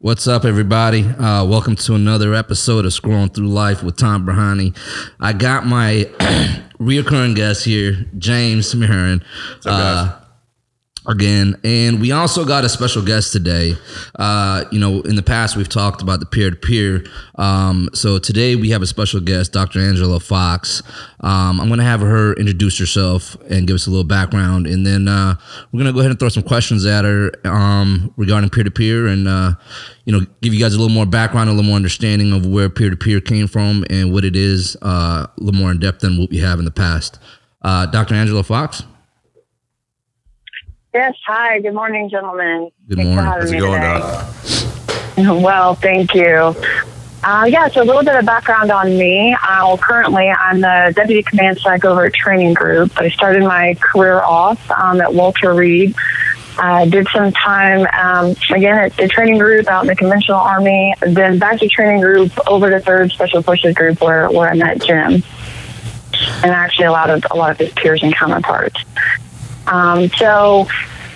What's up, everybody? Uh, welcome to another episode of Scrolling Through Life with Tom Brahani. I got my reoccurring guest here, James Marin. Uh, again. And we also got a special guest today. Uh, you know, in the past we've talked about the peer to peer. So today we have a special guest, Dr. Angela Fox. Um, I'm going to have her introduce herself and give us a little background, and then uh, we're going to go ahead and throw some questions at her um, regarding peer to peer, and uh, you know, give you guys a little more background, a little more understanding of where peer to peer came from and what it is, uh, a little more in depth than what we have in the past. Uh, Dr. Angela Fox. Yes. Hi. Good morning, gentlemen. Good Thanks morning. How's it going. Doc? Well, thank you. Uh, yeah, so a little bit of background on me. Uh, well, currently, I'm the deputy command psych over at Training Group. I started my career off um, at Walter Reed. I did some time, um, again, at the training group out in the conventional army, then back to training group over to third special forces group where, where I met Jim and actually a lot of, a lot of his peers and counterparts. Um, so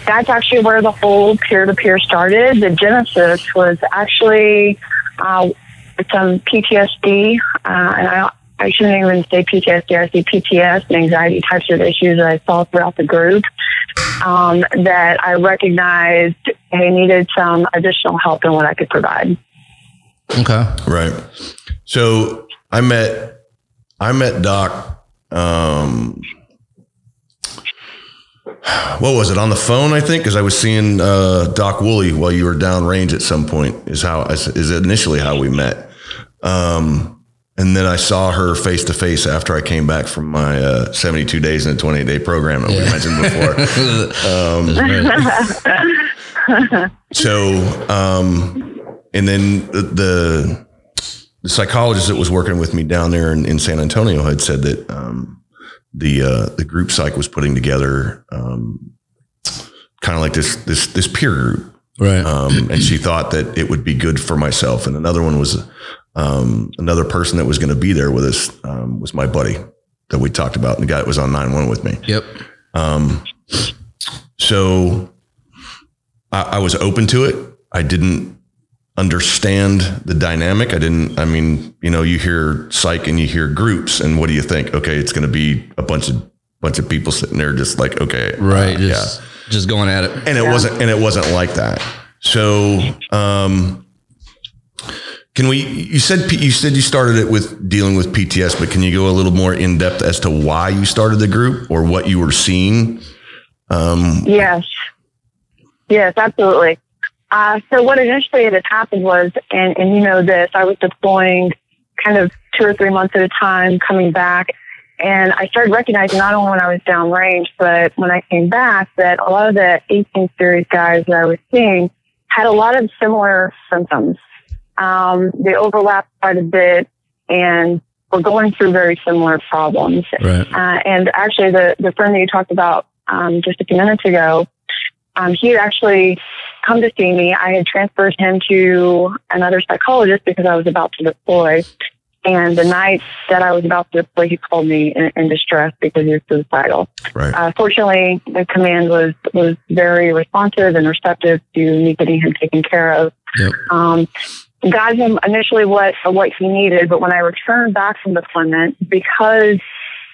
that's actually where the whole peer-to-peer started. The genesis was actually uh, some PTSD, uh, and I, I shouldn't even say PTSD. I see PTS and anxiety types of issues that I saw throughout the group. Um, that I recognized I needed some additional help in what I could provide. Okay. Right. So I met I met Doc. Um, what was it on the phone? I think because I was seeing uh, Doc Woolley while you were downrange at some point. Is how is initially how we met. Um, and then I saw her face to face after I came back from my uh, 72 days in a 28 day program that we mentioned before. So, um, and then the, the the psychologist that was working with me down there in, in San Antonio had said that um, the uh, the group psych was putting together um, kind of like this this this peer group, Right. um, and she thought that it would be good for myself. And another one was um, another person that was going to be there with us um, was my buddy that we talked about, and the guy that was on nine one with me. yep. Um, so I, I was open to it. I didn't understand the dynamic. I didn't, I mean, you know, you hear psych and you hear groups and what do you think? Okay. It's going to be a bunch of, bunch of people sitting there just like, okay. Right. uh, Just, just going at it. And it wasn't, and it wasn't like that. So, um, can we, you said, you said you started it with dealing with PTS, but can you go a little more in depth as to why you started the group or what you were seeing? Um, Yes. Yes, absolutely. Uh, so what initially had happened was, and, and you know this, I was deploying kind of two or three months at a time, coming back. And I started recognizing not only when I was downrange, but when I came back, that a lot of the 18 series guys that I was seeing had a lot of similar symptoms. Um, they overlapped quite a bit and were going through very similar problems. Right. Uh, and actually, the, the friend that you talked about um, just a few minutes ago, um, he had actually come to see me. I had transferred him to another psychologist because I was about to deploy. And the night that I was about to deploy, he called me in, in distress because he was suicidal. right. Uh, fortunately, the command was was very responsive and receptive to me getting him taken care of. Yep. Um, got him initially what what he needed, but when I returned back from deployment, because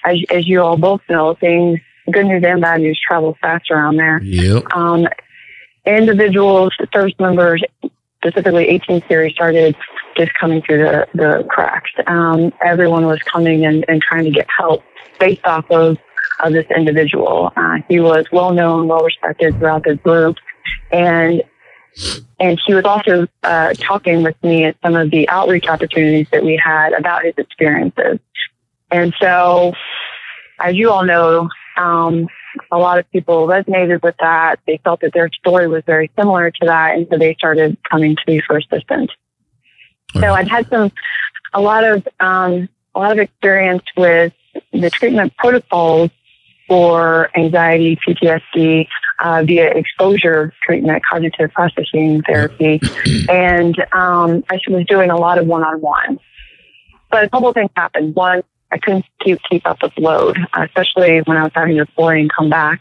as as you all both know, things good news and bad news travel fast around there. Yep. Um, individuals, service members, specifically 18 series, started just coming through the, the cracks. Um, everyone was coming and, and trying to get help based off of, of this individual. Uh, he was well known, well respected throughout the group, and and he was also uh, talking with me at some of the outreach opportunities that we had about his experiences. And so, as you all know, um, a lot of people resonated with that. They felt that their story was very similar to that, and so they started coming to me for assistance. So I'd had some, a lot of, um, a lot of experience with the treatment protocols for anxiety, PTSD, uh, via exposure treatment, cognitive processing therapy, and um, I was doing a lot of one-on-one. But a couple of things happened. One, I couldn't keep keep up with load, uh, especially when I was having to deploy and come back.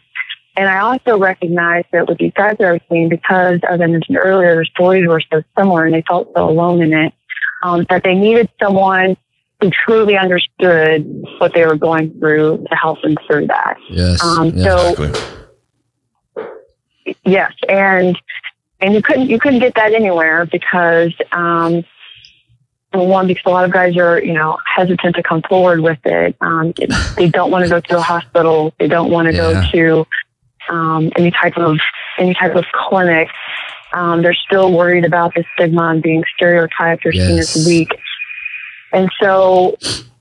And I also recognized that with these guys that I was seeing, because as I mentioned earlier, their stories were so similar and they felt so alone in it, um, that they needed someone who truly understood what they were going through to help them through that. Yes. Um, yeah. So Exactly. yes, and and you couldn't you couldn't get that anywhere because um, well, one because a lot of guys are you know hesitant to come forward with it. Um, it- they don't want to go to a hospital. They don't want to Yeah. go to um, any type of any type of clinic. Um, they're still worried about the stigma and being stereotyped or seen as weak. And so,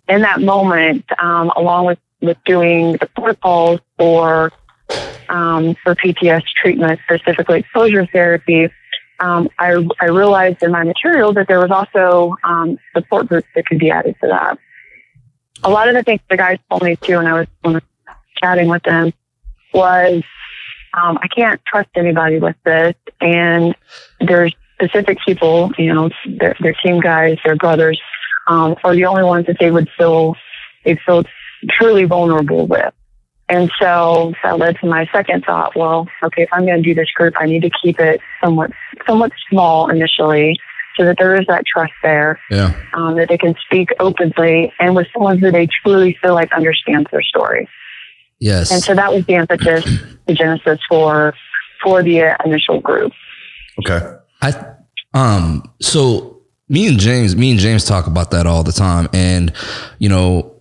in that moment, um, along with with doing the protocols for um, for PTS treatment, specifically exposure therapy, um, I, I realized in my material that there was also um, support groups that could be added to that. A lot of the things the guys told me too when I was, when I was chatting with them was um, I can't trust anybody with this, and there's specific people, you know, their, their team guys, their brothers, um, are the only ones that they would feel they feel truly vulnerable with. And so that led to my second thought. Well, okay, if I'm going to do this group, I need to keep it somewhat, somewhat small initially, so that there is that trust there, yeah. um, that they can speak openly and with someone who they truly feel like understands their story. Yes. And so that was the impetus, the genesis for for the uh, initial group. Okay. I um so me and James me and James talk about that all the time and you know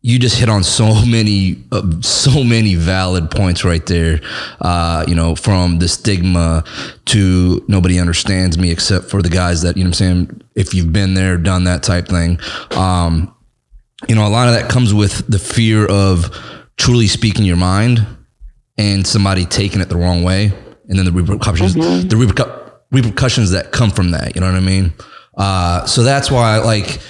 you just hit on so many uh, so many valid points right there uh you know from the stigma to nobody understands me except for the guys that you know what I'm saying if you've been there done that type thing. Um you know a lot of that comes with the fear of truly speaking your mind and somebody taking it the wrong way and then the repercussions the repercu- repercussions that come from that you know what i mean? Uh, so that's why like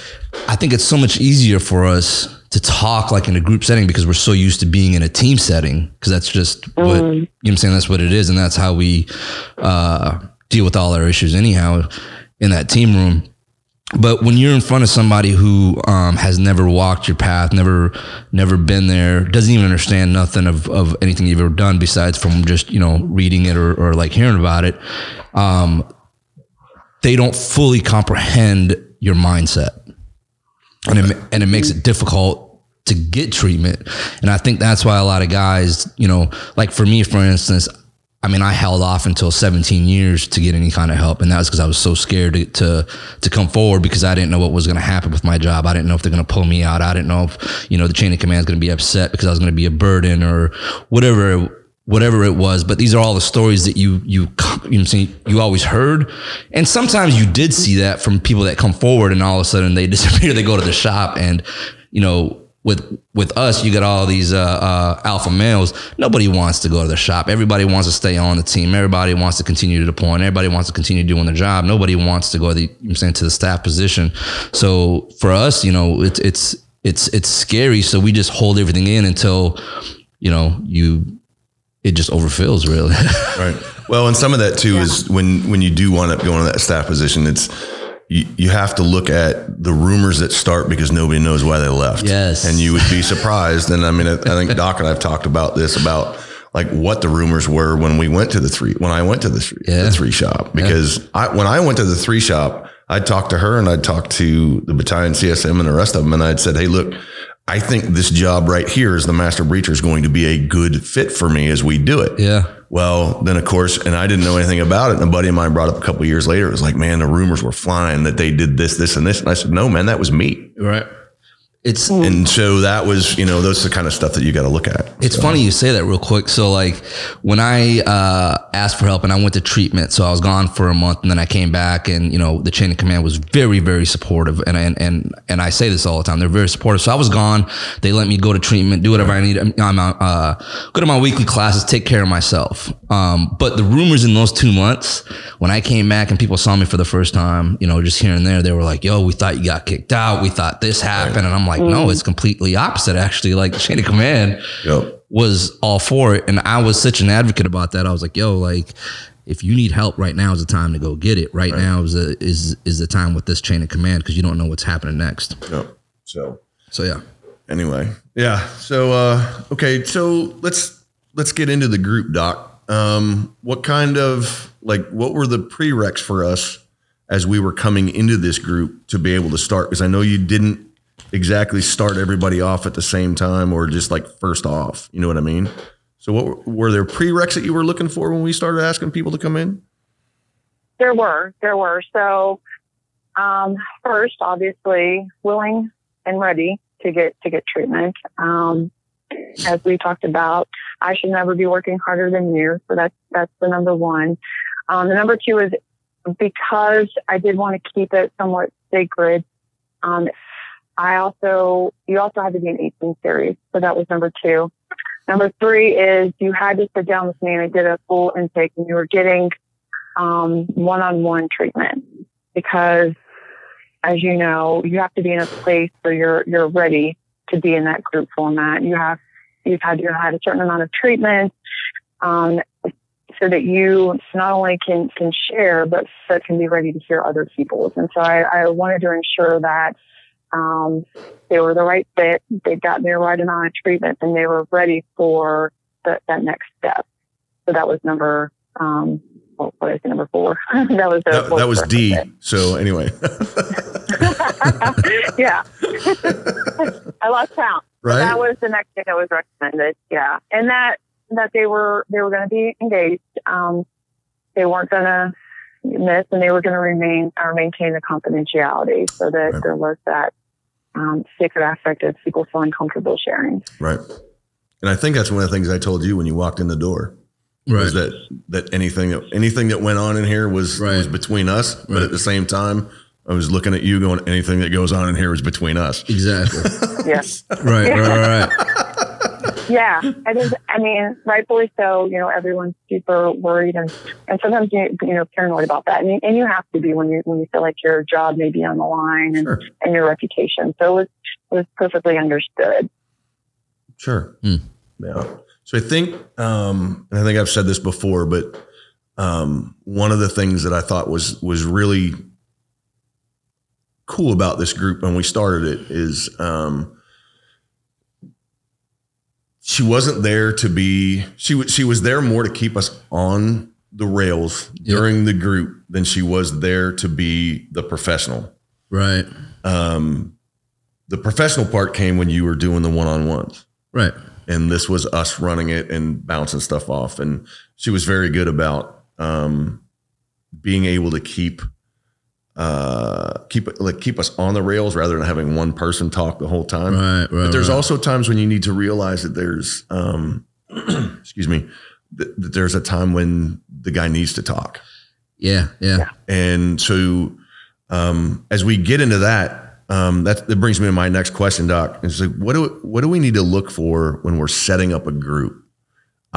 i think it's so much easier for us to talk like in a group setting because we're so used to being in a team setting because that's just what you know i'm saying? That's what it is and that's how we uh, deal with all our issues anyhow in that team room. But when you're in front of somebody who um, has never walked your path, never never been there, doesn't even understand nothing of, of anything you've ever done besides from just you know reading it or, or like hearing about it, um, they don't fully comprehend your mindset, and it, and it makes it difficult to get treatment. And I think that's why a lot of guys, you know, like for me, for instance, I mean, I held off until 17 years to get any kind of help, and that was because I was so scared to, to to come forward because I didn't know what was going to happen with my job. I didn't know if they're going to pull me out. I didn't know if you know the chain of command is going to be upset because I was going to be a burden or whatever whatever it was. But these are all the stories that you you you, know you always heard, and sometimes you did see that from people that come forward, and all of a sudden they disappear. They go to the shop, and you know with with us, you get all these uh, uh, alpha males. Nobody wants to go to the shop. Everybody wants to stay on the team. Everybody wants to continue to deploy. And everybody wants to continue doing the job. Nobody wants to go to the, I'm saying to the staff position. So for us, you know, it's it's it's it's scary. So we just hold everything in until you know you it just overfills really. Right. Well, and some of that too is when when you do wind up going to that staff position, it's you, you have to look at the rumors that start because nobody knows why they left. Yes. And you would be surprised. And I mean, I, I think Doc and I've talked about this about like what the rumors were when we went to the three when I went to the three Yeah. the three shop because I when I went to the three shop, I'd talk to her and I'd talk to the battalion CSM and the rest of them, and I'd said, "Hey, look." I think this job right here as the master breacher is going to be a good fit for me as we do it. yeah. Well, then of course, and I didn't know anything about it. And a buddy of mine brought up a couple of years later. It was like, man, the rumors were flying that they did this, this, and this. And I said, no, man, that was me. Right. It's And so that was, you know, those are the kind of stuff that you got to look at. It's funny you say that real quick. So like when I uh, asked for help and I went to treatment, so I was gone for a month and then I came back and you know the chain of command was very very supportive and and and and I say this all the time. They're very supportive. So I was gone. They let me go to treatment, do whatever I need. I'm uh, go to my weekly classes, take care of myself. Um, but the rumors in those two months when I came back and people saw me for the first time, you know, just here and there, they were like, "Yo, we thought you got kicked out. We thought this happened," and I'm like, "No, it's completely opposite. Actually, like chain of command." Yep. was all for it. And I was such an advocate about that. I was like, yo, like, if you need help right now is the time to go get it. Right, now is a, is is the time with this chain of command because you don't know what's happening next. Yep. So So yeah. anyway, yeah. So, uh, okay. So let's, let's get into the group, Doc. Um, what kind of like what were the prereqs for us as we were coming into this group to be able to start? Because I know you didn't exactly start everybody off at the same time or just like first off. You know what I mean? So, what were there prereqs that you were looking for when we started asking people to come in? There were, there were. So, um, first, obviously, willing and ready to get to get treatment. Um, as we talked about, I should never be working harder than you. So that's that's the number one. Um, the number two is because I did want to keep it somewhat sacred. Um, I also you also had to be an 18 series, so that was number two. Number three is you had to sit down with me and I did a full intake, and you were getting um, one-on-one treatment because, as you know, you have to be in a place where you're you're ready to be in that group format. You have you've had you had a certain amount of treatment, um, so that you not only can can share, but but can be ready to hear other people's. And so I, I wanted to ensure that um, they were the right fit, they got their right amount of treatment, and they were ready for the, that next step. So that was number um, what is number four? that was the that, that was D. So anyway, yeah, I lost count. Right. That was the next thing that was recommended. Yeah, and that that they were they were going to be engaged. Um, they weren't going to miss, and they were going to remain or maintain the confidentiality, so that right. there was that um, sacred aspect of people feeling comfortable sharing. Right. And I think that's one of the things I told you when you walked in the door. Right. Was that that anything that anything that went on in here was right. was between us, right. but at the same time, I was looking at you going, anything that goes on in here is between us. Exactly. yes. right, right, right, right. Yeah, it is. I mean, rightfully so. You know, everyone's super worried and and sometimes you you know paranoid about that. And, and you have to be when you when you feel like your job may be on the line and sure. and your reputation. So it was it was perfectly understood. Sure. Mm. Yeah. So I think, um, and I think I've said this before, but um, one of the things that I thought was was really cool about this group when we started it is um, she wasn't there to be she was she was there more to keep us on the rails yep. during the group than she was there to be the professional. Right. Um, the professional part came when you were doing the one on ones. Right. And this was us running it and bouncing stuff off. And she was very good about um, being able to keep uh, keep like keep us on the rails rather than having one person talk the whole time. Right, right. But there's right. also times when you need to realize that there's, um, excuse me, that, that, there's a time when the guy needs to talk. Yeah, yeah. And so, um, as we get into that, um, that, that brings me to my next question, Doc. It's like, what do what do we need to look for when we're setting up a group?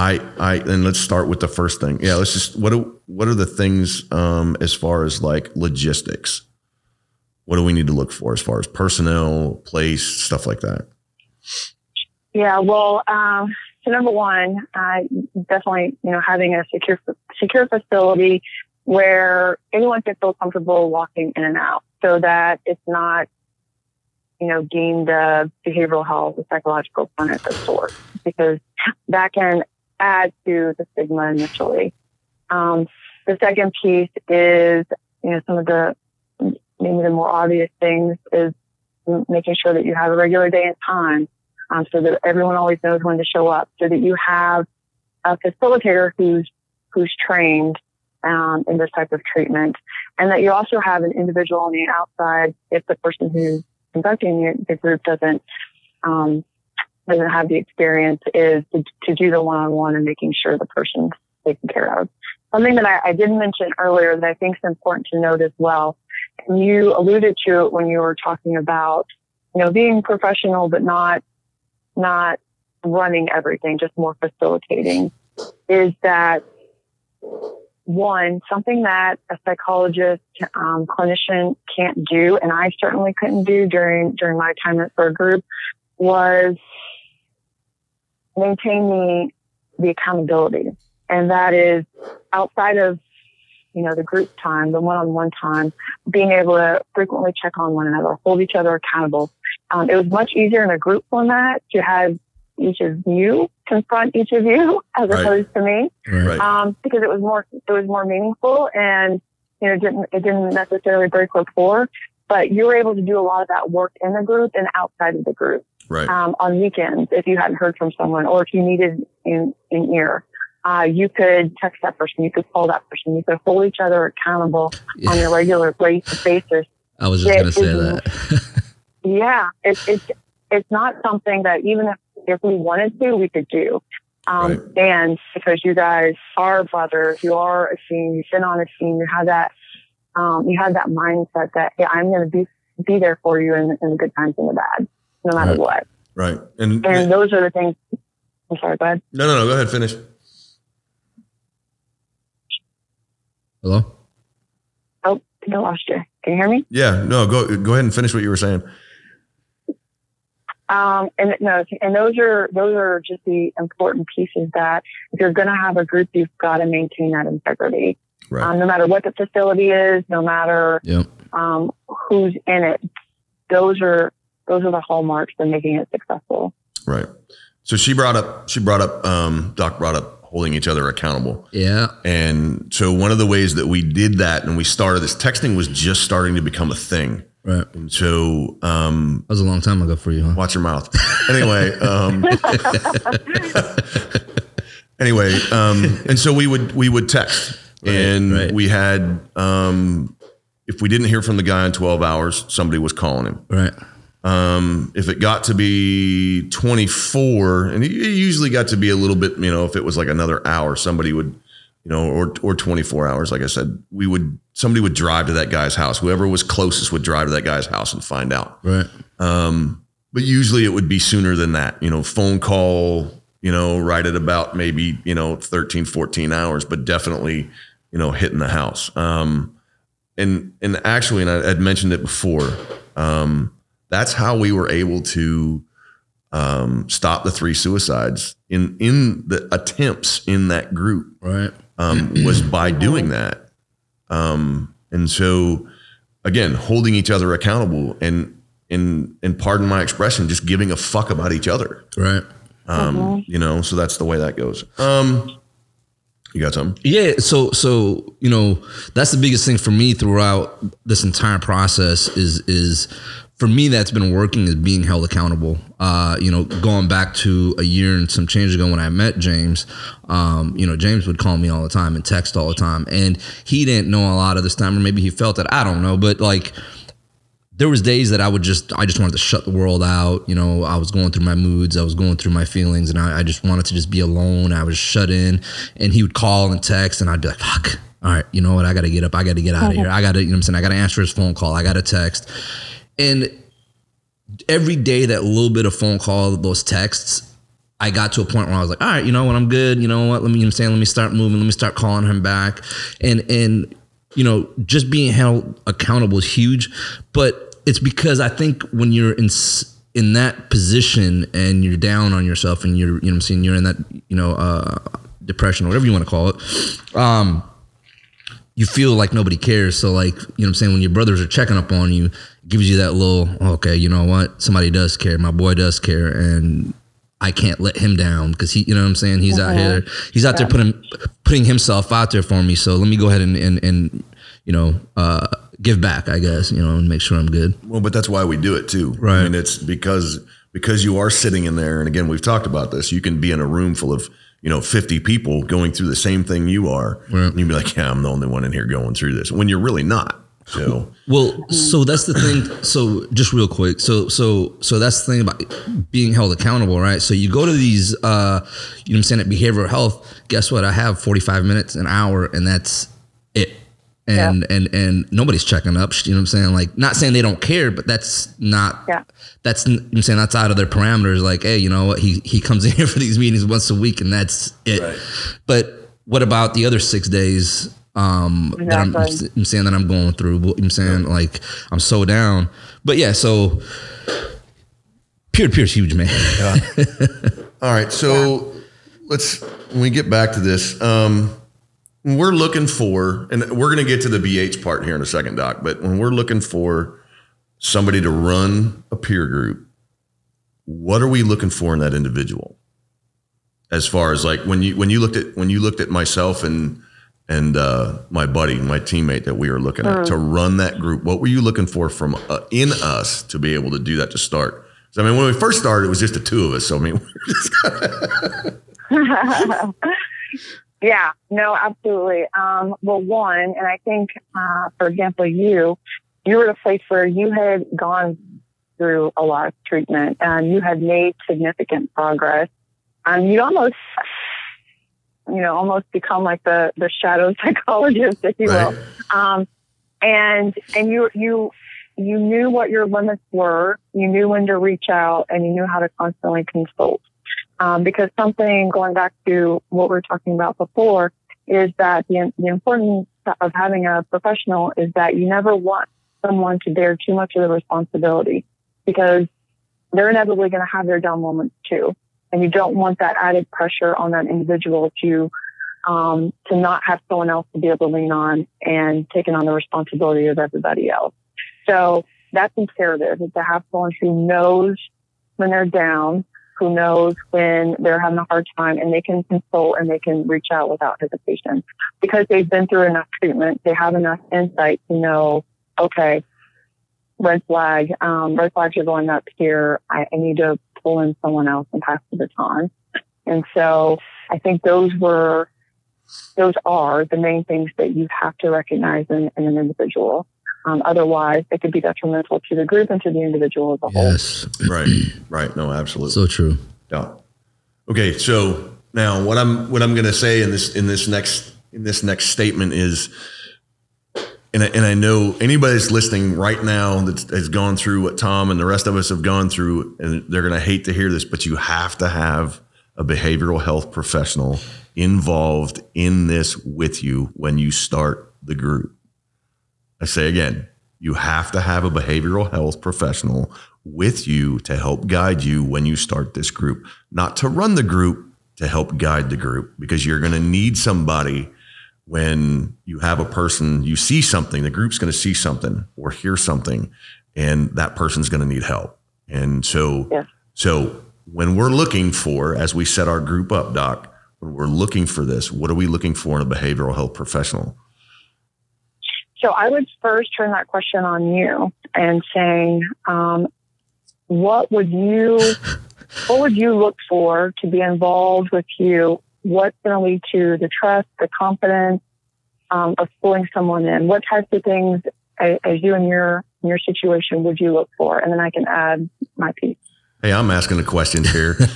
I, I, and let's start with the first thing. Yeah, let's just what do what are the things um, as far as like logistics? What do we need to look for as far as personnel, place, stuff like that? Yeah, well, um, so number one, uh, definitely, you know, having a secure secure facility where anyone can feel comfortable walking in and out, so that it's not, you know, deemed a behavioral health or psychological clinic of sorts, because that can add to the stigma initially. Um, the second piece is, you know, some of the maybe the more obvious things is making sure that you have a regular day and time, um, so that everyone always knows when to show up, so that you have a facilitator who's who's trained um, in this type of treatment, and that you also have an individual on the outside if the person who's conducting the group doesn't um, doesn't have the experience is to, to do the one-on-one and making sure the person's taken care of. Something that I, I didn't mention earlier that I think is important to note as well, and you alluded to it when you were talking about, you know, being professional but not not running everything, just more facilitating, is that one, something that a psychologist, um, clinician can't do, and I certainly couldn't do during during my time at Berg Group, was maintain the the accountability, and that is outside of you know the group time, the one-on-one time, being able to frequently check on one another, hold each other accountable. Um, it was much easier in a group format to have each of you confront each of you as Right. opposed to me Right. um, because it was more it was more meaningful and you know didn't it didn't necessarily break rapport, but you were able to do a lot of that work in the group and outside of the group Right. um, on weekends if you hadn't heard from someone or if you needed an, in ear. Uh, you could text that person, you could call that person, you could hold each other accountable on Yeah, a regular bas- basis. I was just gonna say that. Yeah, it's it's it's not something that even if if we wanted to, we could do. Um, Right. And because you guys are brothers, you are a team. You've been on a team. You have that um, you have that mindset that hey, I'm going to be be there for you in, in the good times and the bad, no matter Right. what. Right. And, And those are the things. I'm sorry, go ahead. no, no, no. Go ahead. Finish. Hello. Oh, I lost you. Can you hear me? Yeah. No. Go. Go ahead and finish what you were saying. Um, and no, and those are those are just the important pieces that if you're going to have a group, you've got to maintain that integrity. Right. Um, no matter what the facility is, no matter Yep. um, who's in it, those are those are the hallmarks of making it successful. Right. So she brought up. She brought up. Um, Doc brought up holding each other accountable. Yeah. And so one of the ways that we did that and we started this texting was just starting to become a thing. Right. And so um, That was a long time ago for you, huh? watch your mouth. Anyway, um, anyway, um, and so we would we would text, Right, and right. we had um, if we didn't hear from the guy in twelve hours, somebody was calling him. Right. Um, if it got to be 24, and it usually got to be a little bit, you know, if it was like another hour, somebody would, you know, or or 24 hours, like I said, we would somebody would drive to that guy's house. Whoever was closest would drive to that guy's house and find out. Right. Um, but usually it would be sooner than that, you know, phone call, you know, right at about maybe, you know, 13, 14 hours, but definitely, you know, hitting the house. Um, and, and actually, and I had mentioned it before, um, that's how we were able to, um, stop the three suicides in, in the attempts in that group, Right. um, was by doing that. Um, and so again, holding each other accountable and, and, and pardon my expression, just giving a fuck about each other. Right. Um, you know, so that's the way that goes. Um, you got something? Yeah, so so you know that's the biggest thing for me throughout this entire process is is for me that's been working is being held accountable. Uh, you know, going back to a year and some change ago when I met James, um, you know, James would call me all the time and text all the time, and he didn't know a lot of this time, or maybe he felt it. I don't know, but like there was days that I would just I just wanted to shut the world out. You know, I was going through my moods, I was going through my feelings, and I, I just wanted to just be alone. I was shut in, and he would call and text, and I'd be like, "Fuck, all right, you know what? I got to get up. I got to get out of here. I got to, you know, what I'm saying, I got to answer his phone call. I got to text." And every day, that little bit of phone call, those texts, I got to a point where I was like, all right, you know what, I'm good. You know what? Let me, you know what I'm saying, let me start moving. Let me start calling him back. And and you know, just being held accountable is huge. But it's because I think when you're in in that position and you're down on yourself and you're, you know I'm saying, you're in that, you know, uh, depression or whatever you want to call it, um, you feel like nobody cares. So like, you know what I'm saying? When your brothers are checking up on you, it gives you that little, okay, you know what? Somebody does care. My boy does care. And I can't let him down because he, you know what I'm saying? He's out here, he's out there putting, putting himself out there for me. So let me go ahead and, and, and you know, uh, give back, I guess, you know, and make sure I'm good. Well, but that's why we do it too. Right. I mean, it's because because you are sitting in there, and again, we've talked about this. You can be in a room full of you know 50 people going through the same thing you are, Right. and you'd be like, "Yeah, I'm the only one in here going through this," when you're really not. So Well, so that's the thing. So just real quick. So so so that's the thing about being held accountable, right? So you go to these uh you know what I'm saying at behavioral health, guess what? I have 45 minutes, an hour, and that's it. And and and nobody's checking up, you know what I'm saying? Like not saying they don't care, but that's not Yeah. that's you know what I'm saying that's out of their parameters. Like, hey, you know what? He he comes in here for these meetings once a week and that's it. Right. But what about the other six days? Um, that I'm, Exactly. I'm saying that I'm going through. What I'm saying, like, I'm so down. But yeah, so peer to peer is huge, man. All right, so let's when we get back to this. Um, when we're looking for, and we're going to get to the BH part here in a second, Doc. But when we're looking for somebody to run a peer group, what are we looking for in that individual? as far as like when you when you looked at when you looked at myself and and uh, my buddy, my teammate that we were looking at to run that group, what were you looking for from uh, in us to be able to do that to start? So, I mean, when we first started, it was just the two of us. So I mean, yeah, no, absolutely. Um, well, one, and I think, uh, for example, you, you were at a place where you had gone through a lot of treatment and you had made significant progress. And you almost, you know, almost become like the, the shadow psychologist, if you Right. will. Um, and, and you, you, you knew what your limits were. You knew when to reach out and you knew how to constantly consult. Um, because something going back to what we were talking about before is that the, the importance of having a professional is that you never want someone to bear too much of the responsibility because they're inevitably going to have their down moments too. And you don't want that added pressure on that individual to, um, to not have someone else to be able to lean on and taking on the responsibility of everybody else. So that's imperative is to have someone who knows when they're down, who knows when they're having a hard time and they can consult and they can reach out without hesitation because they've been through enough treatment. They have enough insight to know, okay, red flag, um, red flags are going up here. I, I need to pull in someone else and pass the baton. And so I think those were, those are the main things that you have to recognize in, in an individual. Um, otherwise, it could be detrimental to the group and to the individual as a whole. Yes. right, right, no, absolutely. So true. Yeah. Okay, so now what I'm what I'm going to say in this in this next in this next statement is, and I, and I know anybody that's listening right now that has gone through what Tom and the rest of us have gone through, and they're going to hate to hear this, but you have to have a behavioral health professional involved in this with you when you start the group. I say again, you have to have a behavioral health professional with you to help guide you when you start this group, not to run the group, to help guide the group, because you're going to need somebody when you have a person, you see something, the group's going to see something or hear something, and that person's going to need help. And so, Yeah. so when we're looking for, as we set our group up, Doc, when we're looking for this, what are we looking for in a behavioral health professional? So I would first turn that question on you and saying, um, what would you, what would you look for to be involved with you? What's going to lead to the trust, the confidence um, of pulling someone in? What types of things, as, as you in your in your situation, would you look for? And then I can add my piece. Hey, I'm asking the questions here.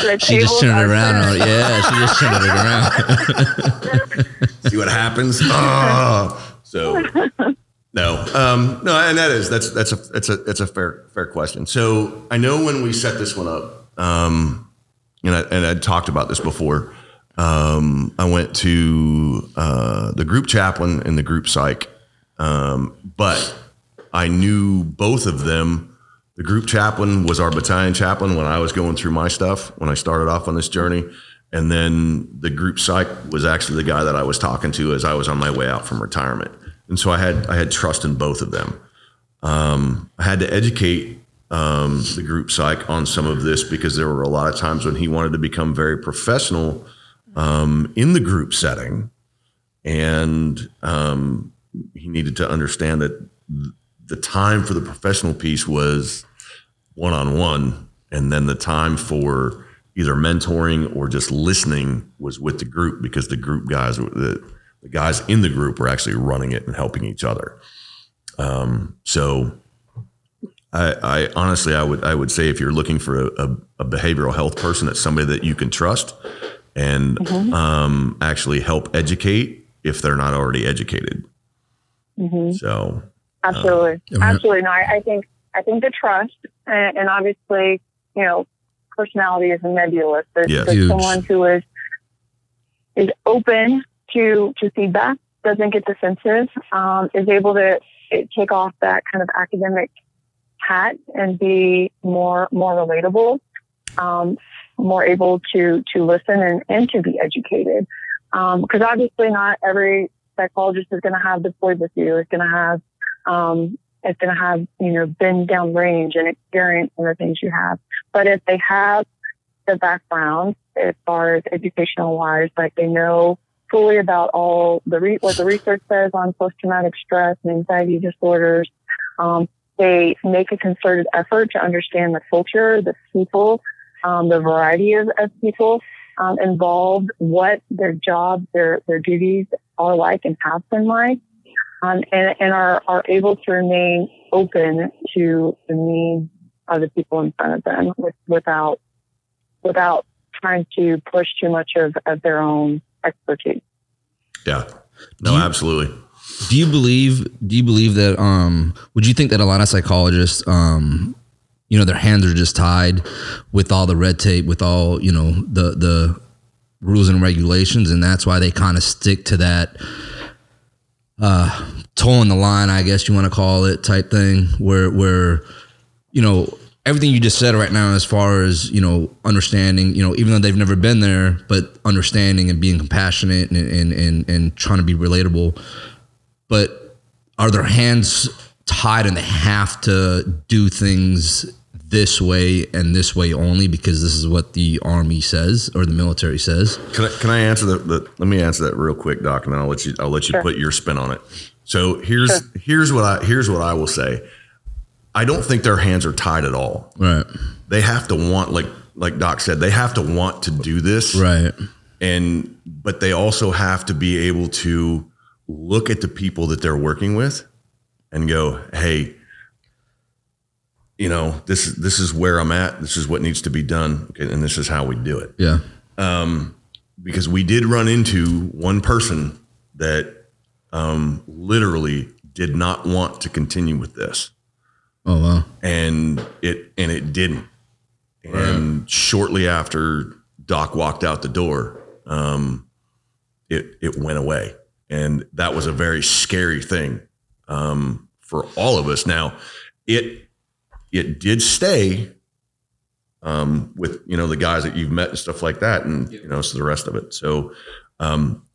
The She just turned it around. On, yeah, she just turned it around. see what happens. Ah. so no, um, no, and that is that's that's a that's a that's a fair fair question. So I know when we set this one up, um, and I, and I talked about this before. Um, I went to uh, the group chaplain and the group psych, um, but I knew both of them. The group chaplain was our battalion chaplain when I was going through my stuff when I started off on this journey. And then the group psych was actually the guy that I was talking to as I was on my way out from retirement. And so I had I had trust in both of them. Um, I had to educate um, the group psych on some of this because there were a lot of times when he wanted to become very professional um, in the group setting, and um, he needed to understand that the time for the professional piece was one on one, and then the time for either mentoring or just listening was with the group because the group guys, the, the guys in the group were actually running it and helping each other. Um, so, I, I honestly, I would, I would say if you're looking for a, a, a behavioral health person, that's somebody that you can trust and um, actually help educate if they're not already educated. Mhm. So, Absolutely, Yeah. absolutely. No, I, I think I think the trust and, and obviously, you know, personality is nebulous. There's, Yes. there's someone who is is open to to feedback, doesn't get defensive, um, is able to eh, take off that kind of academic hat and be more more relatable, um, more able to to listen and, and to be educated. Because obviously, not every psychologist is going to have deployed with you. Is going to have um, going to have, you know, been down range and experience of the things you have. But if they have the background as far as educational wise, like they know fully about all the re- what the research says on post traumatic stress and anxiety disorders. Um, they make a concerted effort to understand the culture, the people, um, the variety of, of people um, involved, what their jobs, their their duties are like and have been like, um, and and are are able to remain open to the needs of the people in front of them with, without without trying to push too much of, of their own expertise. Yeah. No, Do you- absolutely. Do you believe? Do you believe that? Um, would you think that a lot of psychologists, um, you know, their hands are just tied with all the red tape, with all you know the the rules and regulations, and that's why they kind of stick to that uh, toe in the line, I guess you want to call it, type thing, where where you know everything you just said right now, as far as you know, understanding, you know, even though they've never been there, but understanding and being compassionate and and and, and trying to be relatable. But are their hands tied and they have to do things this way and this way only because this is what the army says or the military says Can I, can I answer the, the let me answer that real quick, Doc, and then I'll let you I'll let you Sure. put your spin on it. So here's here's what I here's what I will say. I don't think their hands are tied at all. right They have to want like like Doc said, they have to want to do this. right and but they also have to be able to look at the people that they're working with and go hey you know this is this is where i'm at. This is what needs to be done. Okay, and this is how we do it. Yeah. Um, because we did run into one person that um, literally did not want to continue with this. Oh wow. And it and it didn't. And shortly after Doc walked out the door, um, it it went away, and that was a very scary thing um, for all of us. Now, it it did stay um, with you know the guys that you've met and stuff like that, and you know so the rest of it. So. Um,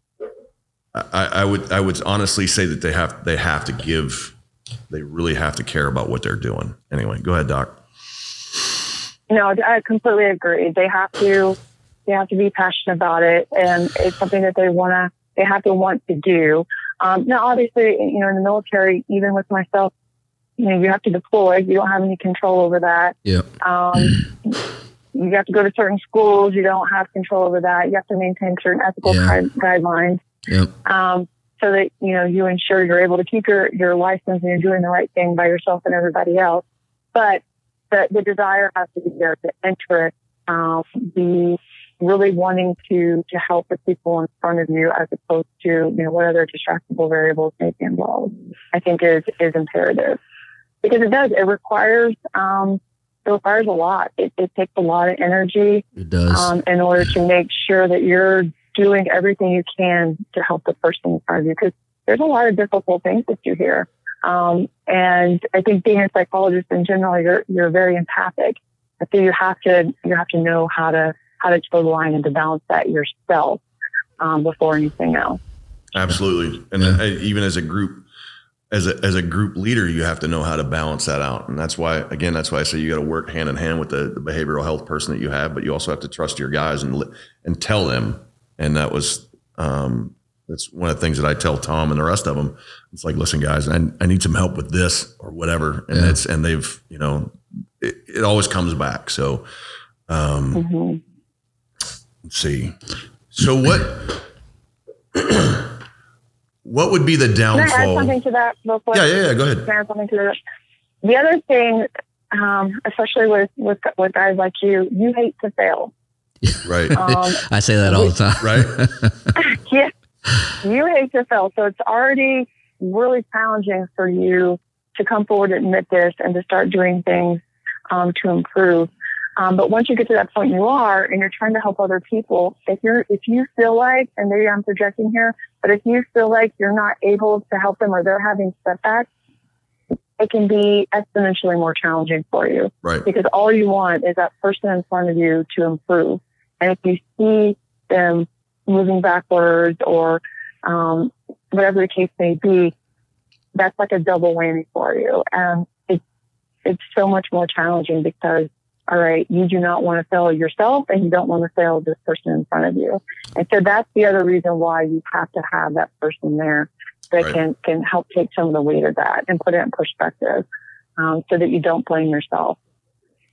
I, I would I would honestly say that they have they have to give they really have to care about what they're doing. Anyway, go ahead, Doc. No, I completely agree. They have to, they have to be passionate about it, and it's something that they want to, they have to want to do. Um, now, obviously, you know, in the military, even with myself, you know, you have to deploy. You don't have any control over that. yeah Um, you have to go to certain schools. You don't have control over that. You have to maintain certain ethical Yeah. gui- guidelines yep um, so that you know you ensure you're able to keep your your license and you're doing the right thing by yourself and everybody else. But the the desire has to be there, the interest, um, the really wanting to to help the people in front of you as opposed to you know what other distractible variables may be involved. I think is is imperative because it does it requires um, it requires a lot. It, it takes a lot of energy it does um, in order to make sure that you're doing everything you can to help the person in front of you. Because there's a lot of difficult things that you hear. Um, and I think being a psychologist in general, you're, you're very empathic. I so you have to, you have to know how to, how to toe the line and to balance that yourself, um, before anything else. Absolutely, and Yeah. uh, even as a group, as a as a group leader, you have to know how to balance that out, and that's why again, that's why I say you got to work hand in hand with the, the behavioral health person that you have, but you also have to trust your guys and and tell them. And that was um, that's one of the things that I tell Tom and the rest of them. It's like, listen, guys, I, I need some help with this or whatever, and Yeah. it's and they've you know, it, it always comes back. So um, hmm Let's see. So what? what would be the Can I add downfall? something to that real quick? Yeah, yeah, yeah. Go ahead. Can I add something to that? The other thing, um, especially with, with, with guys like you, you hate to fail. Right, Um, i say that all the time right. yeah, you hate to fail. So it's already really challenging for you to come forward and admit this and to start doing things um, to improve. Um, but once you get to that point, you are, and you're trying to help other people. If you're, if you feel like, and maybe I'm projecting here, but if you feel like you're not able to help them or they're having setbacks, it can be exponentially more challenging for you right. because all you want is that person in front of you to improve. And if you see them moving backwards or um, whatever the case may be, that's like a double whammy for you. And it's, it's so much more challenging because, all right, you do not want to fail yourself and you don't want to fail this person in front of you. And so that's the other reason why you have to have that person there that Right. can, can help take some of the weight of that and put it in perspective. Um, so that you don't blame yourself.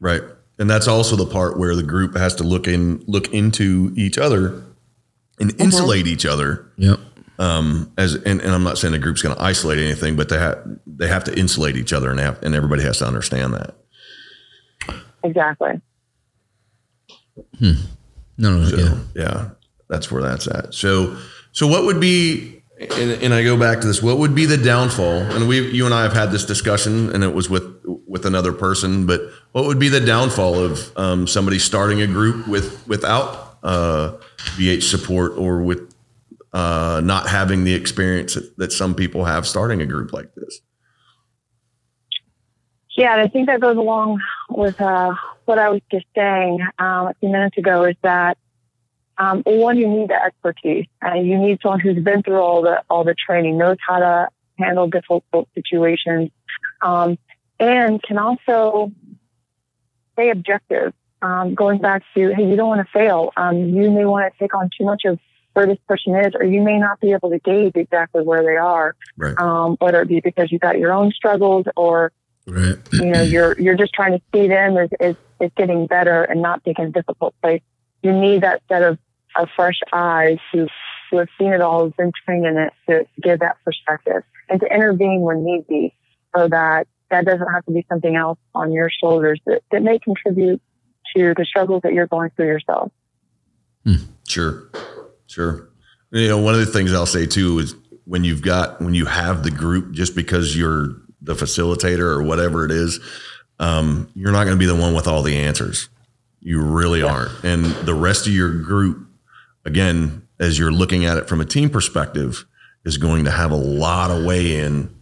Right. And that's also the part where the group has to look in look into each other and insulate each other. Yep. Um, as and, and I'm not saying the group's going to isolate anything, but they have they have to insulate each other, and have, and everybody has to understand that. Exactly. No, no, So yeah. yeah, that's where that's at. So so what would be and, and I go back to this. What would be the downfall? And we, you and I have had this discussion, and it was with with another person. But what would be the downfall of um, somebody starting a group with without uh, BH support or with uh, not having the experience that, that some people have starting a group like this? Yeah, and I think that goes along with uh, what I was just saying um, a few minutes ago is that um, one, you need the expertise, and you need someone who's been through all the all the training, knows how to handle difficult situations, um, and can also stay objective. Um, going back to, hey, you don't want to fail. Um, you may want to take on too much of where this person is, or you may not be able to gauge exactly where they are, Right. um, whether it be because you've got your own struggles or Right. you know you're you're just trying to see them as, as, as getting better and not taking a difficult place. You need that set of, of fresh eyes who who have seen it all, who've been trained in it to give that perspective and to intervene when need be, so that that doesn't have to be something else on your shoulders that, that may contribute to the struggles that you're going through yourself. Hmm. Sure, sure. You know, one of the things I'll say too is when you've got when you have the group, just because you're the facilitator or whatever it is, um, you're not going to be the one with all the answers. You really aren't. And the rest of your group, again, as you're looking at it from a team perspective, is going to have a lot of weigh in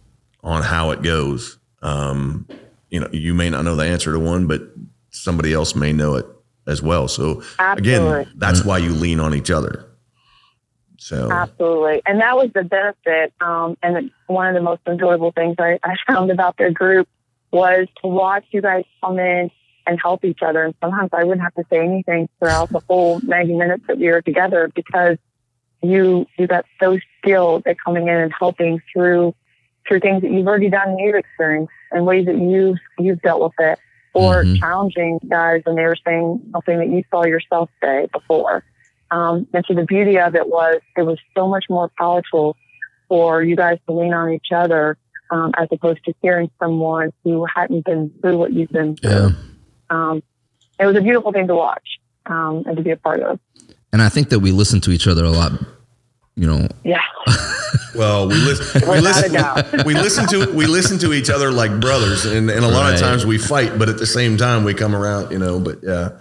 on how it goes. Um, you know, you may not know the answer to one, but somebody else may know it as well. So again, that's why you lean on each other. So Absolutely. And that was the benefit. Um, and one of the most enjoyable things I, I found about their group was to watch you guys come in and help each other. And sometimes I wouldn't have to say anything throughout the whole 90 minutes that we were together because you, you got so skilled at coming in and helping through, through things that you've already done and you've experienced and ways that you've, you've dealt with it or Mhm. challenging guys when they were saying something that you saw yourself say before. Um, and so the beauty of it was it was so much more powerful for you guys to lean on each other um, as opposed to hearing someone who hadn't been through what you've been through. Yeah. Um, it was a beautiful thing to watch um, and to be a part of. And I think that we listen to each other a lot. You know, Yeah, well, we listen. we listen. we listen to we listen to each other like brothers, and, and a lot Right. of times we fight, but at the same time we come around, you know. But yeah,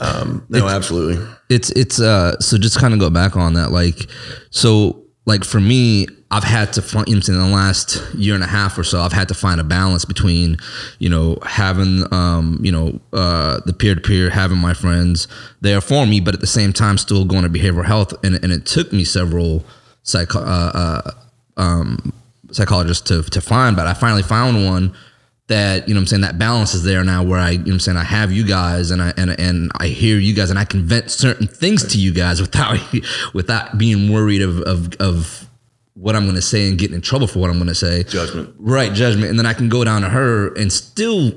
um, no, absolutely. it's it's uh so just kind of go back on that like so like for me i've had to find in the last year and a half or so i've had to find a balance between you know having um you know uh the peer-to-peer having my friends there for me but at the same time still going to behavioral health and, and it took me several psycho uh, uh um psychologists to to find but i finally found one that you know what I'm saying that balance is there now where I you know what I'm saying I have you guys and I and and I hear you guys and I can vent certain things to you guys without without being worried of of of what I'm going to say and getting in trouble for what I'm going to say. Judgment. Right, judgment and then I can go down to her and still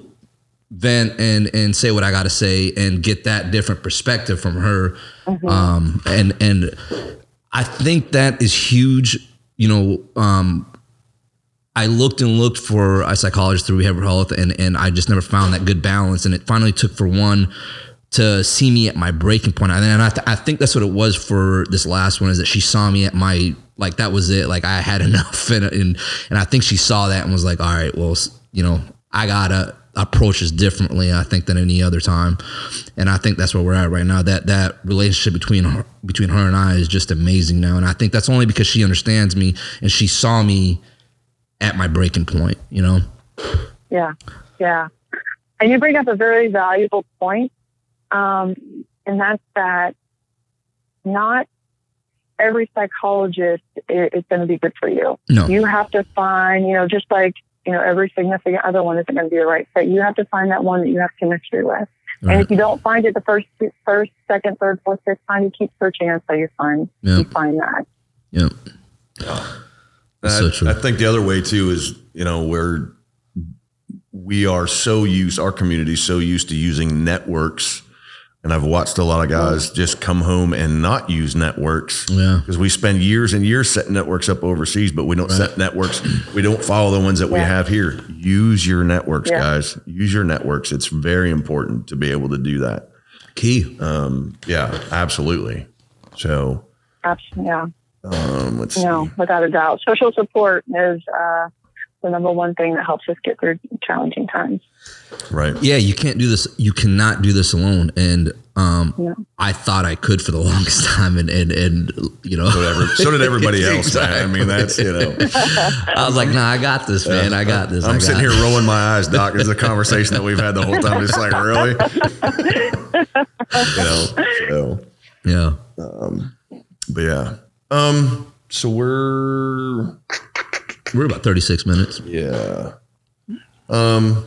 vent and and say what I got to say and get that different perspective from her. Um and and I think that is huge, you know, um I looked and looked for a psychologist through behavioral health, and and I just never found that good balance. And it finally took for one to see me at my breaking point. and then I, th- I think that's what it was for this last one is that she saw me at my like that was it, like I had enough, and and and I think she saw that and was like, all right, well, you know, I gotta approach this differently, I think than any other time, and I think that's where we're at right now. That that relationship between her, between her and I is just amazing now, and I think that's only because she understands me and she saw me at my breaking point, you know? Yeah, yeah. And you bring up a very valuable point, um, and that's that not every psychologist is, is going to be good for you. No. You have to find, you know, just like you know, every significant other one isn't going to be the right fit. You have to find that one that you have chemistry with. Right. And if you don't find it the first, first, second, third, fourth, fifth time, you keep searching until you find yep. you find that. Yep. That's so true. I think the other way too is you know where we are so used, our community so used to using networks and I've watched a lot of guys just come home and not use networks. Yeah. Because we spend years and years setting networks up overseas, but we don't right. set networks. We don't follow the ones that yeah. we have here. Use your networks, yeah. guys. Use your networks. It's very important to be able to do that. Key. Um, yeah, absolutely. So, absolutely. Yeah. Um, let's no, see. without a doubt. Social support is uh, the number one thing that helps us get through challenging times. Right. Yeah, you can't do this. You cannot do this alone. And um, yeah. I thought I could for the longest time, and and and you know, so, ever, so did everybody else. exactly. I mean, that's you know. I was like, nah, I got this, man. I got this. I'm sitting here rolling my eyes, Doc. It's a conversation that we've had the whole time. It's like, really, you know. So yeah. Um, but yeah. Um. So we're we're about 36 minutes. Yeah. Um,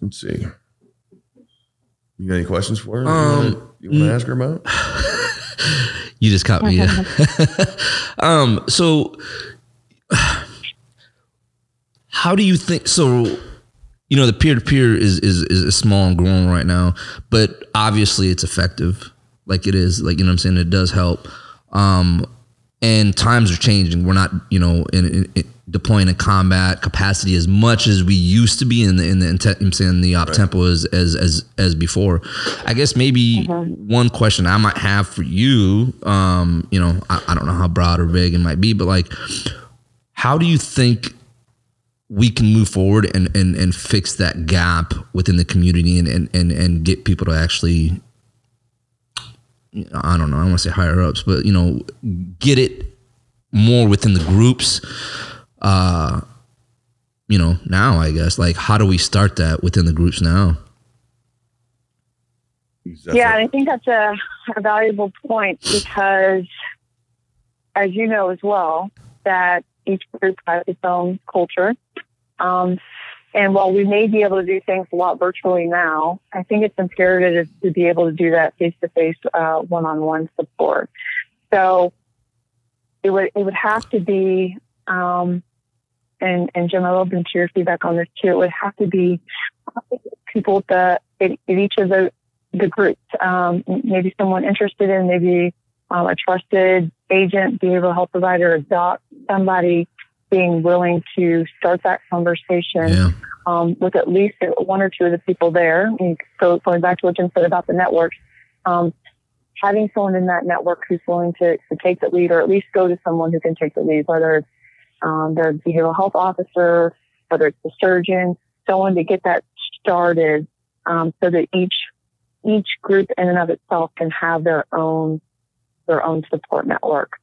let's see. You got any questions for her? Um, you want to ask her about? you just caught me. um, so how do you think? So, you know, the peer to peer is is is small and growing right now, but obviously it's effective. Like it is, like you know, what I'm saying it does help. Um, and times are changing. We're not, you know, in, in, in deploying a combat capacity as much as we used to be in the in the I'm saying the op right. tempo as, as as as before. I guess maybe mm-hmm. one question I might have for you, um, you know, I, I don't know how broad or big it might be, but like, how do you think we can move forward and and and fix that gap within the community and and and, and get people to actually I don't know, I don't want to say higher ups, but you know, get it more within the groups. Uh, you know, now I guess like how do we start that within the groups now? Yeah, I think that's a, a valuable point because, as you know as well, that each group has its own culture. Um, and while we may be able to do things a lot virtually now, I think it's imperative to be able to do that face to face, one on one support. So it would it would have to be, um, and and Jim, I love to your feedback on this too. It would have to be people that in, in each of the the groups, um, maybe someone interested in maybe um, a trusted agent, behavioral health provider, a doc, somebody being willing to start that conversation yeah. um, with at least one or two of the people there. And so going back to what Jim said about the networks, um, having someone in that network who's willing to, to take the lead or at least go to someone who can take the lead, whether it's um, the behavioral health officer, whether it's the surgeon, someone to get that started um, so that each each group in and of itself can have their own their own support network.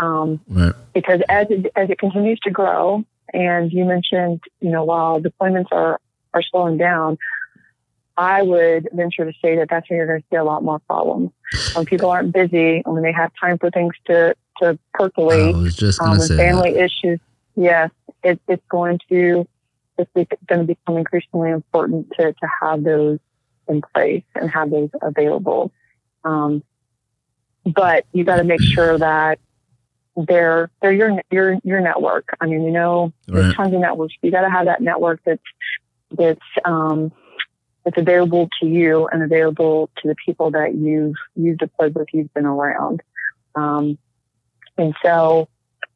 Um, right. Because as it, as it continues to grow, and you mentioned, you know, while deployments are, are slowing down, I would venture to say that that's when you're going to see a lot more problems. When people aren't busy and when they have time for things to, to percolate, um, and family that. issues, yes, it, it's going to it's going to become increasingly important to, to have those in place and have those available. Um, but you got to make sure that they're they're your your your network. I mean, you know, there's right. tons of networks. You got to have that network that's that's um, that's available to you and available to the people that you've you've deployed with, you've been around. Um, and so,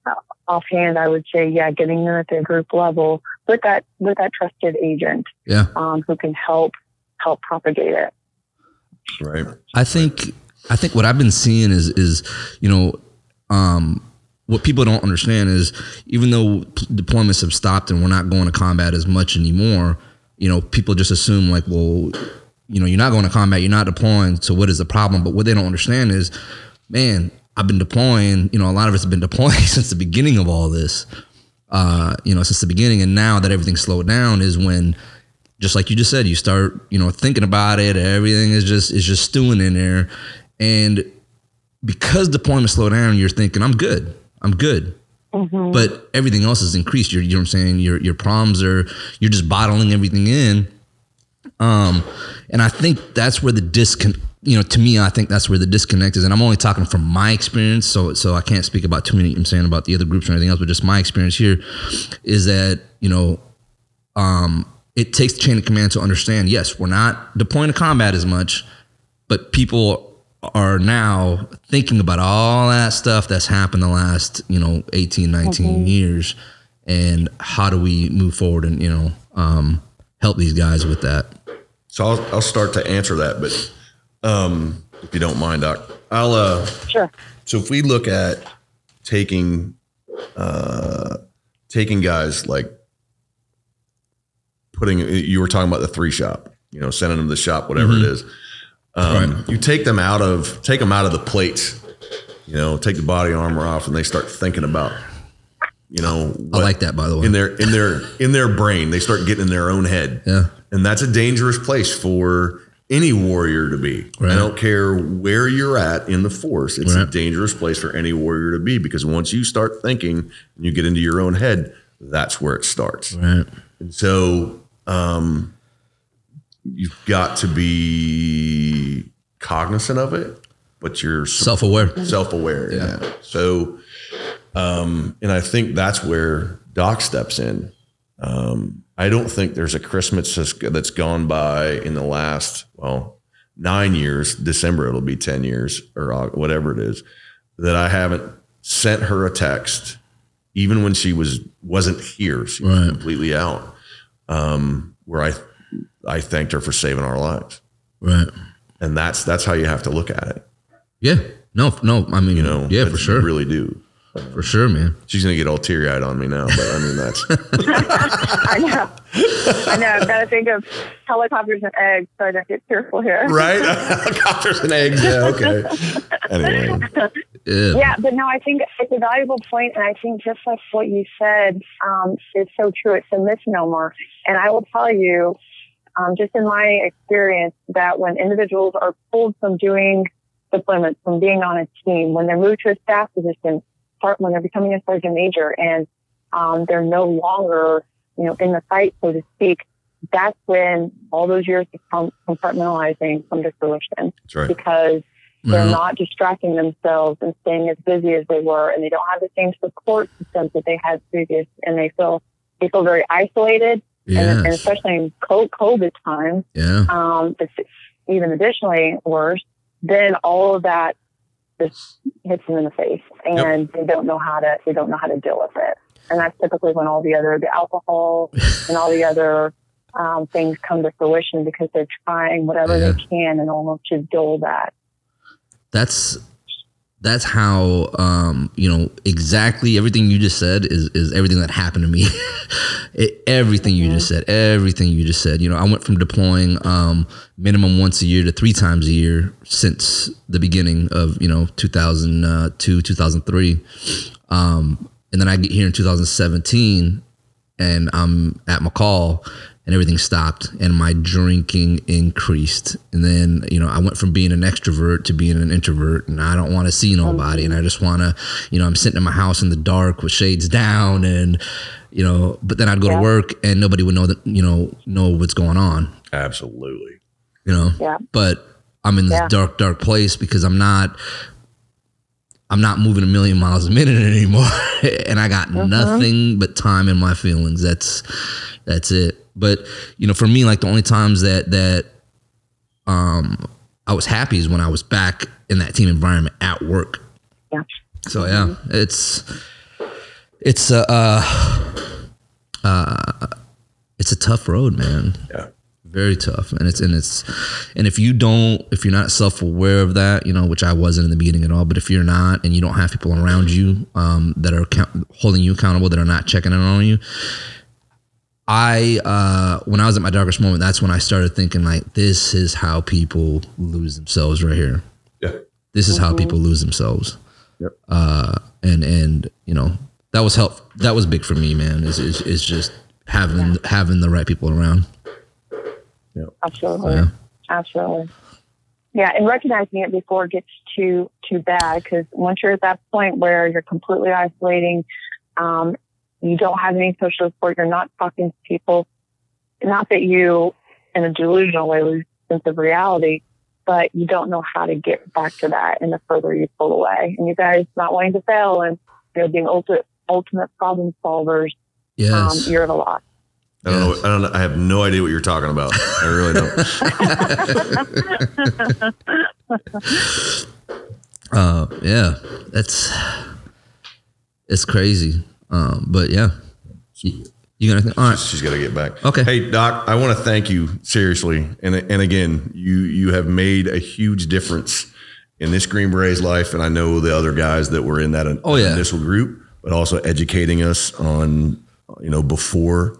uh, offhand, I would say, yeah, getting them at the group level with that with that trusted agent, yeah, um, who can help help propagate it. Right. I think I think what I've been seeing is is you know um, what people don't understand is even though deployments have stopped and we're not going to combat as much anymore, you know, people just assume like, well, you know, you're not going to combat, you're not deploying. So what is the problem? But what they don't understand is, man, I've been deploying. You know, a lot of us have been deploying since the beginning of all this. Uh, you know, since the beginning, and now that everything's slowed down, is when, just like you just said, you start, you know, thinking about it. Everything is just is just stewing in there, and because deployment slowed down, you're thinking, I'm good. I'm good. Mm-hmm. But everything else has increased. You're, you know what I'm saying? Your your problems are you're just bottling everything in. Um, and I think that's where the disconnect. You know, to me, I think that's where the disconnect is. And I'm only talking from my experience, so so I can't speak about too many. I'm saying about the other groups or anything else, but just my experience here is that you know, um, it takes the chain of command to understand. Yes, we're not deploying to combat as much, but people are now thinking about all that stuff that's happened the last you know 18 19 years and how do we move forward and you know um, help these guys with that So I'll, I'll start to answer that, but um, if you don't mind, Doc, I'll. Uh, Sure. so if we look at taking, uh, taking guys like putting, you were talking about the three shop, you know, sending them to the shop, whatever it is. Um, You take them out of, take them out of the plate. you know, take the body armor off, and they start thinking about, you know, i like that by the way in their in their in their brain. They start getting in their own head. Yeah. And that's a dangerous place for any warrior to be. Right. I don't care where you're at in the force. It's a dangerous place for any warrior to be because once you start thinking and you get into your own head, that's where it starts. right And so um, you've got to be cognizant of it, but you're self-aware self-aware. Yeah. So, um, and I think that's where Doc steps in. Um, I don't think there's a Christmas that's, gone by in the last well nine years. December it'll be ten years or whatever it is that I haven't sent her a text, even when she was wasn't here. She was completely out. Um, where I I thanked her for saving our lives, right and that's that's how you have to look at it. yeah no no i mean You know, yeah for sure you really do. for sure man She's gonna get all teary eyed on me now, but I mean that's I know. I know. I've got to think of helicopters and eggs, so I don't get tearful here. right. Helicopters and eggs. Yeah. Okay. Anyway, yeah, Yeah, but no, I think it's a valuable point, and I think just like what you said um, is so true. It's a misnomer, and I will tell you, um, just in my experience, that when individuals are pulled from doing deployments, from being on a team, when they're moved to a staff position, start when they're becoming a sergeant major, and um, they're no longer, you know, in the fight, so to speak. That's when all those years of compartmentalizing come to fruition that's right. because they're Mhm. not distracting themselves and staying as busy as they were, and they don't have the same support systems that they had previous, and they feel they feel very isolated, and, and especially in co- COVID times, yeah um, it's even additionally worse. Then all of that just hits them in the face, and they don't know how to they don't know how to deal with it, and that's typically when all the other the alcohol and all the other um, things come to fruition because they're trying whatever Yeah. they can in order to dull that. that's that's how um you know exactly everything you just said is is everything that happened to me. It, everything you just said everything you just said. You know i went from deploying um minimum once a year to three times a year since the beginning of you know 2002 2003 um and then i get here in 2017 and i'm at mackall and everything stopped and my drinking increased and then you know i went from being an extrovert to being an introvert and i don't want to see nobody and i just want to you know i'm sitting in my house in the dark with shades down and you know but then i'd go Yeah. to work and nobody would know that you know know what's going on Absolutely. you know Yeah. but i'm in this Yeah. dark dark place because i'm not i'm not moving a million miles a minute anymore and i got mm-hmm. nothing but time in my feelings that's that's it but you know for me like the only times that that um i was happy is when i was back in that team environment at work Yeah. so yeah it's it's a uh, uh it's a tough road man Yeah. very tough and it's and it's and if you don't if you're not self-aware of that you know which i wasn't in the beginning at all but if you're not and you don't have people around you um, that are account- holding you accountable that are not checking in on you i uh, when i was at my darkest moment that's when i started thinking like this is how people lose themselves right here Yeah. this is how people lose themselves Yep. uh, and and you know that was help that was big for me man is is, is just having having the right people around Yep. Absolutely. Yeah. Absolutely. Yeah, and recognizing it before it gets too too bad because once you're at that point where you're completely isolating, um, you don't have any social support, you're not talking to people. Not that you, in a delusional way, lose sense of reality, but you don't know how to get back to that. And the further you pull away, and you guys not wanting to fail and you know being ultimate ultimate problem solvers, Yes. um, you're at a loss. I don't know. I don't. know. I have no idea what you're talking about. I really don't. Uh, yeah, that's it's crazy. Um, but yeah, you, you got anything? All right. She's got to get back. Okay. Hey, Doc, I want to thank you seriously, and and again, you you have made a huge difference in this Green Berets life, and I know the other guys that were in that Oh, yeah. initial group, but also educating us on you know before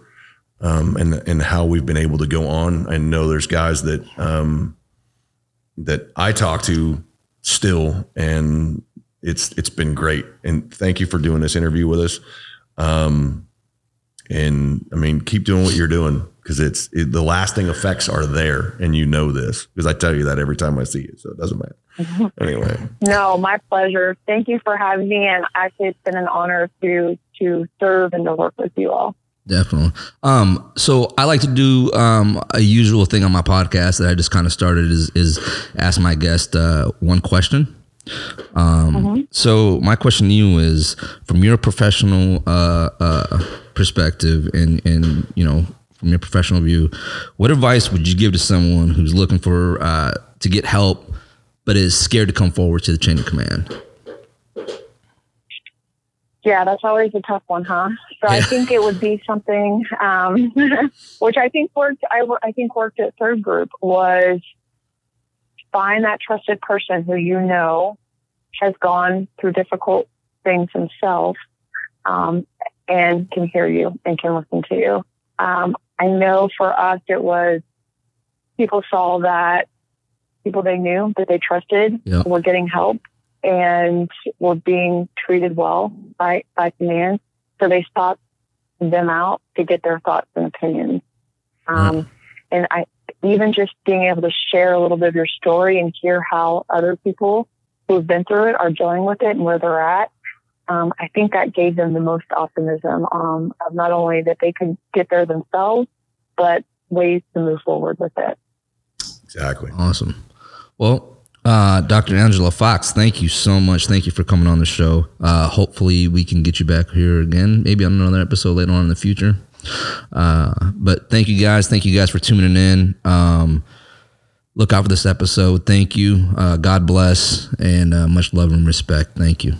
um, and and how we've been able to go on. I know there's guys that um, that I talk to still, and it's it's been great. And thank you for doing this interview with us. Um, and I mean, keep doing what you're doing because it's it, the lasting effects are there, and you know this because I tell you that every time I see you, so it doesn't matter. anyway, No, my pleasure. Thank you for having me, and actually, it's been an honor to to serve and to work with you all. Definitely. Um, so I like to do um, a usual thing on my podcast that I just kind of started is is ask my guest uh, one question. Um, So my question to you is, from your professional uh, uh, perspective, and and you know from your professional view, what advice would you give to someone who's looking for uh, to get help, but is scared to come forward to the chain of command? Yeah, that's always a tough one, huh? So I think it would be something, um, which I think worked. I, I think worked at Third Group was find that trusted person who you know has gone through difficult things himself, um, and can hear you and can listen to you. Um, I know for us it was people saw that people they knew that they trusted Yeah. were getting help and were being treated well by by command. So they sought them out to get their thoughts and opinions. Um, And I even just being able to share a little bit of your story and hear how other people who have been through it are dealing with it and where they're at. Um, I think that gave them the most optimism um, of not only that they could get there themselves, but ways to move forward with it. exactly. Awesome. Well, uh, Dr. Angela Fox, thank you so much. Thank you for coming on the show. Uh, hopefully, we can get you back here again, maybe on another episode later on in the future. Uh, but thank you guys. Thank you guys for tuning in. Um, look out for this episode. Thank you. Uh, God bless and uh, much love and respect. Thank you.